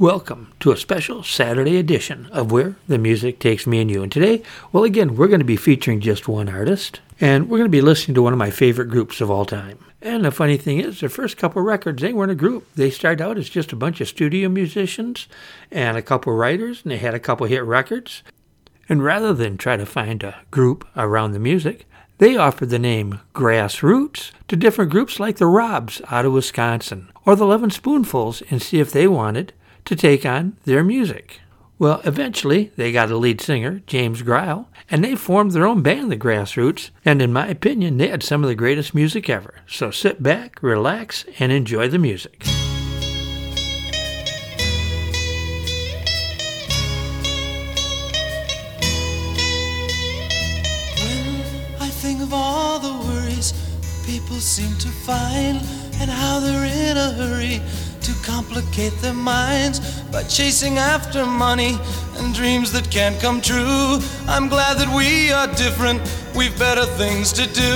Welcome to a special Saturday edition of Where the Music Takes Me and You. And today, well, again, we're going to be featuring just one artist, and we're going to be listening to one of my favorite groups of all time. And the funny thing is, their first couple records, they weren't a group. They started out as just a bunch of studio musicians and a couple writers, and they had a couple hit records. And rather than try to find a group around the music, they offered the name Grassroots to different groups like the Robs out of Wisconsin or the Lovin' Spoonfuls and see if they wanted to take on their music. Well, eventually they got a lead singer, James Grill, and they formed their own band, the Grassroots, and in my opinion, they had some of the greatest music ever. So sit back, relax, and enjoy the music. When I think of all the worries people seem to find and how they're in a hurry complicate their minds by chasing after money and dreams that can't come true. I'm glad that we are different, we've better things to do.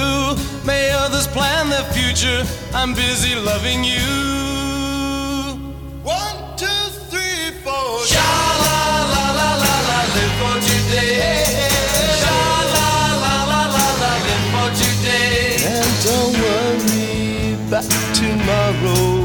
May others plan their future, I'm busy loving you. One, two, three, four. Sha la la la la la, live for today. Sha la la la la la, live for today. And don't worry about tomorrow.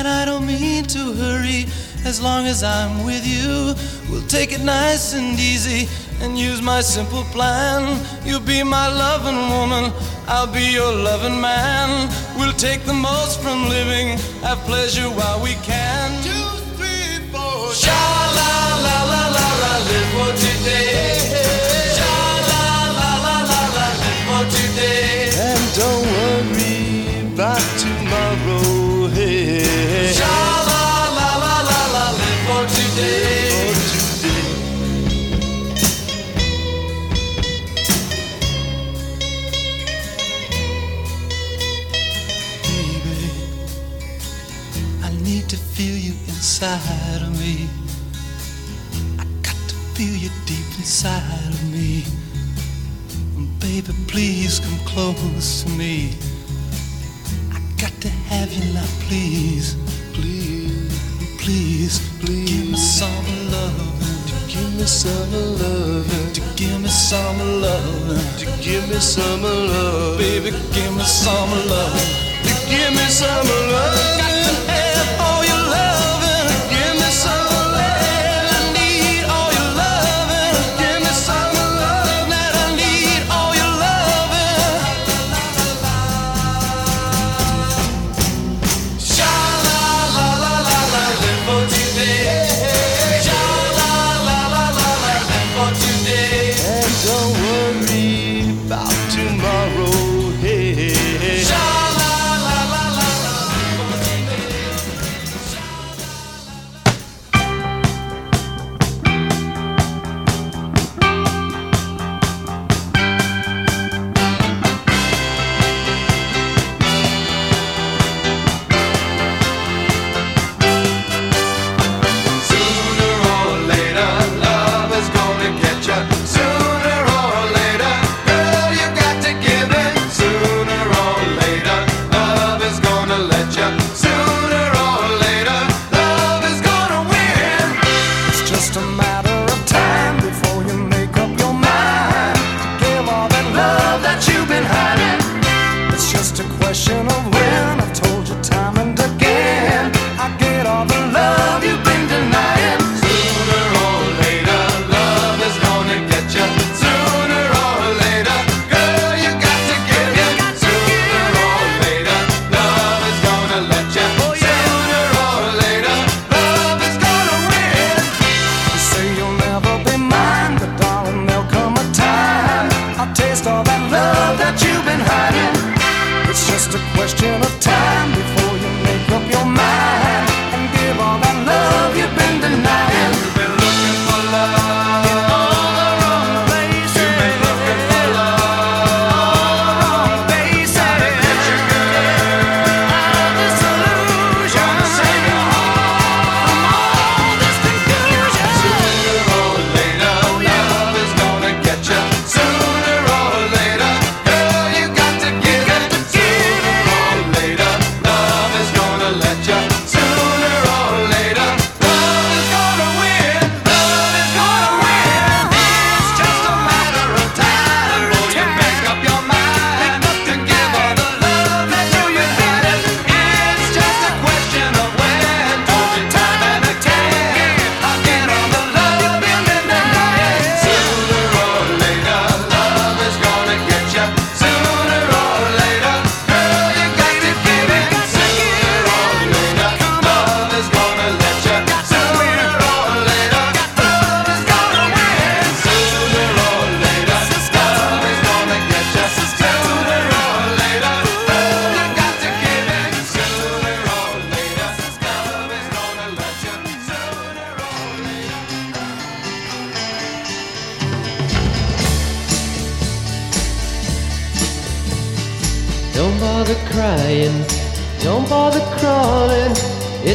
And I don't mean to hurry as long as I'm with you. We'll take it nice and easy and use my simple plan. You'll be my loving woman, I'll be your loving man. We'll take the most from living, have pleasure while we can. Two, three, four. Sha la la la la la, live for today. Please come close to me. I got to have you now, please, Please, please, please. give me some love. give me some love. To give me some love, To give me some love. baby, give me some love. To give me some love. reflection of when I've told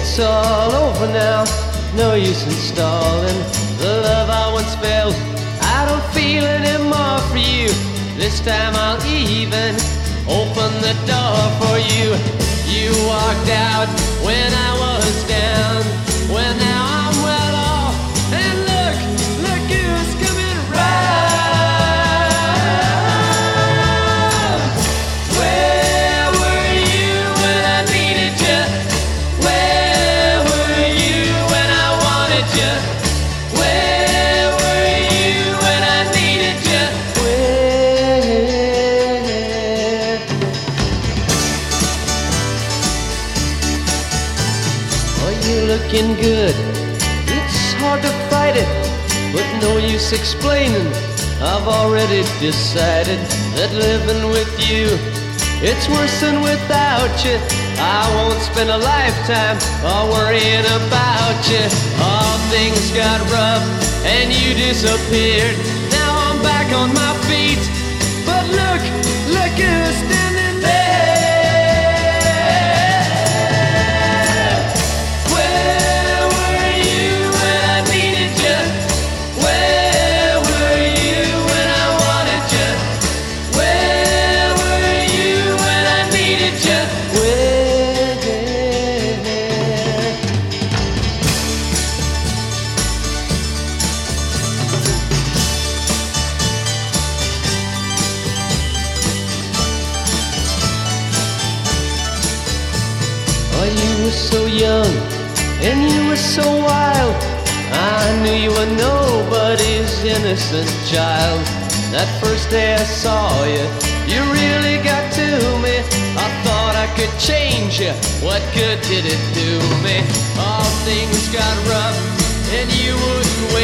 It's all over now, no use in stalling. The love I once felt, I don't feel anymore for you. This time I'll even open the door for you. You walked out when I was down. use explaining. I've already decided that living with you, it's worse than without you. I won't spend a lifetime all worrying about you. All things got rough and you disappeared. Now I'm back on my feet. But look, look who's child. That first day I saw you, you really got to me. I thought I could change you. What good did it do me? All things got rough, and you wouldn't.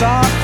stop.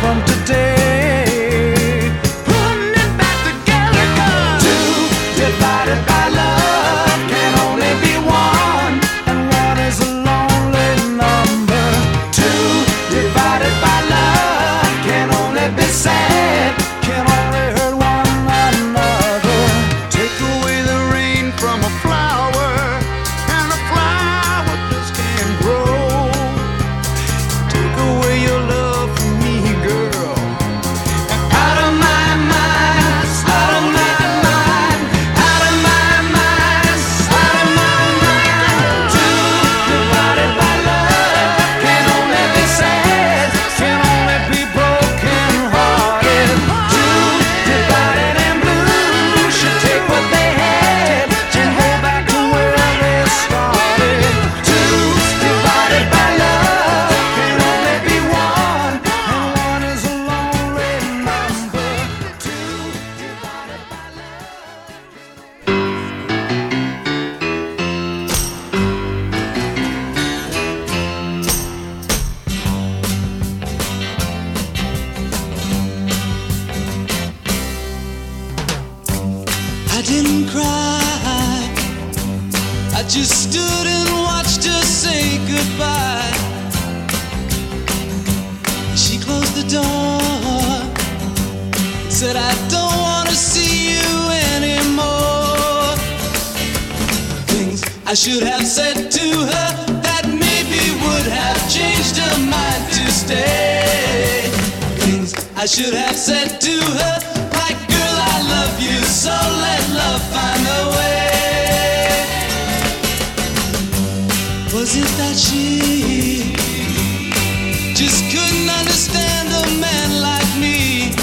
just couldn't understand a man like me.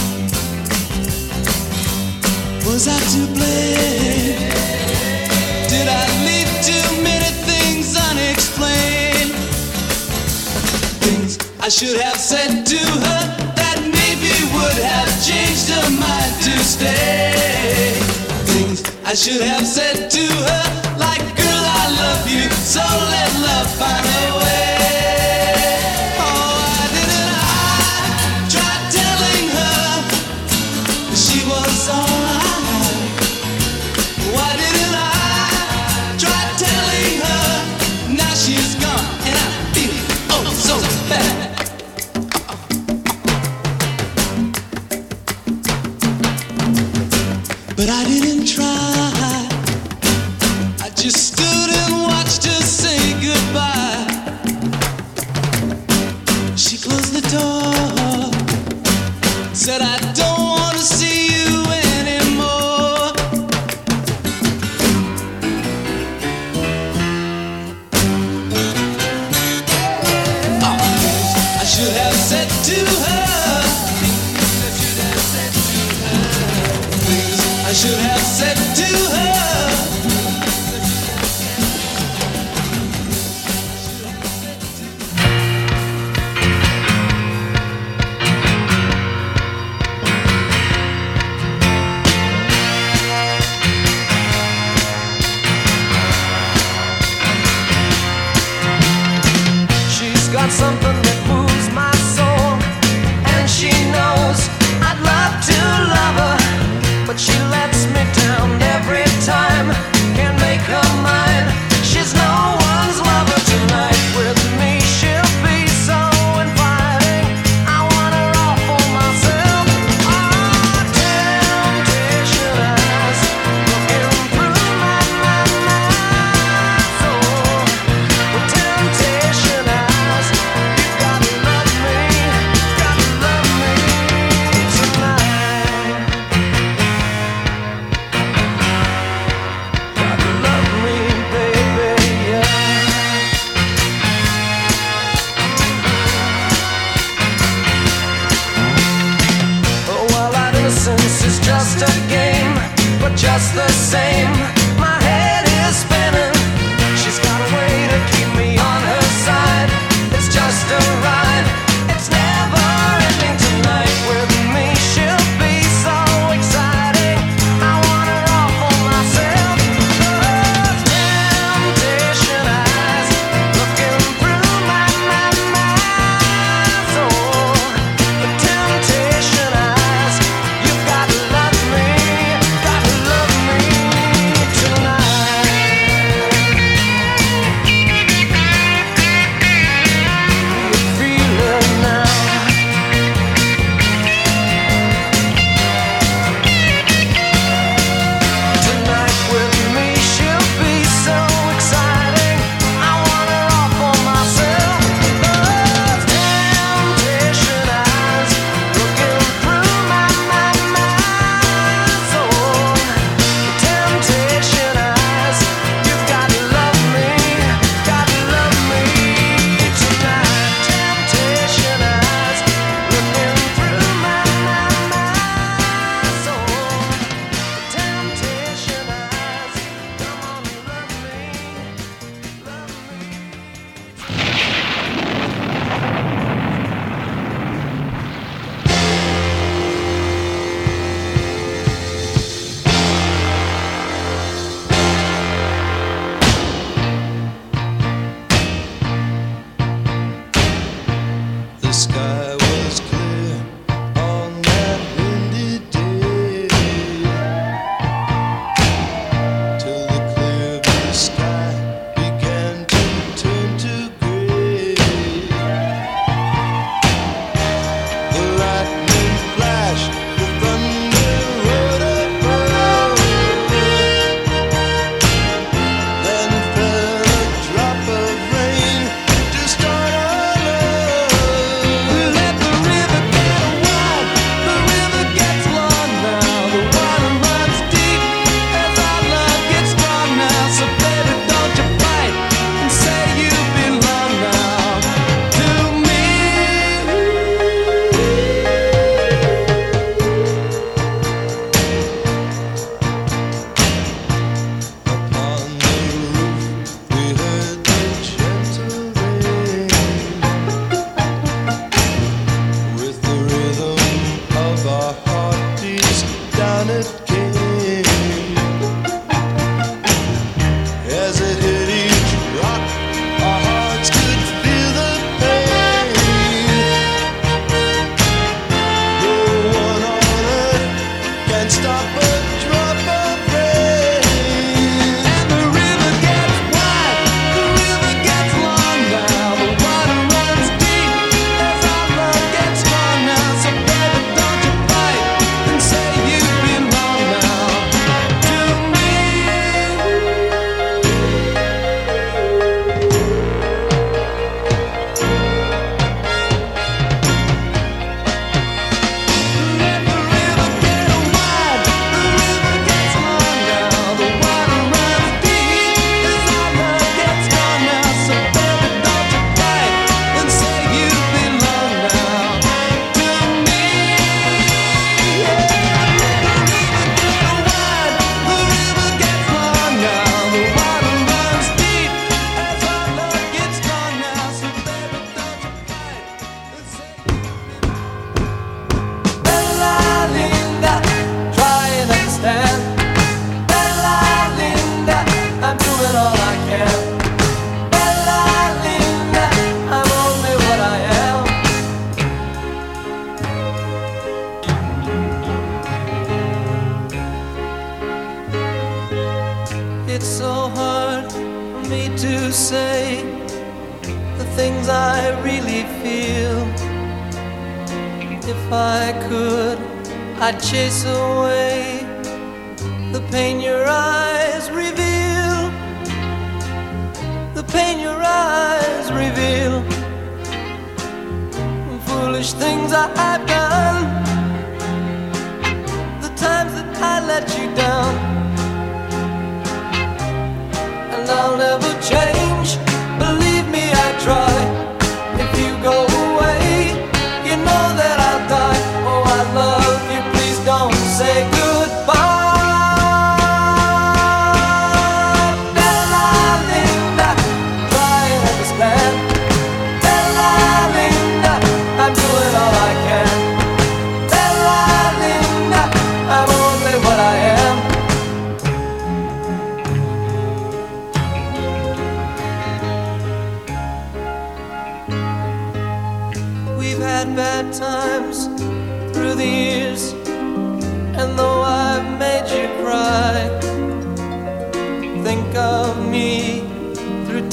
Was I to blame? Did I leave too many things unexplained? Things I should have said to her that maybe would have changed her mind to stay. Things I should have said to her, like, girl, I love you, so let love find a way. Said I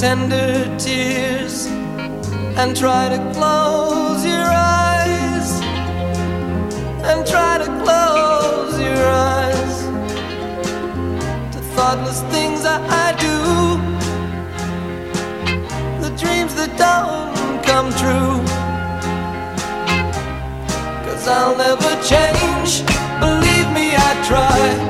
tender tears and try to close your eyes and try to close your eyes to thoughtless things I, I do the dreams that don't come true. Cause I'll never change. Believe me I try.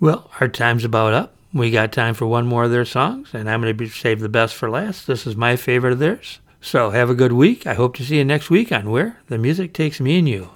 Well, our time's about up. We got time for one more of their songs, and I'm going to save the best for last. This is my favorite of theirs. So have a good week. I hope to see you next week on Where the Music Takes Me and You.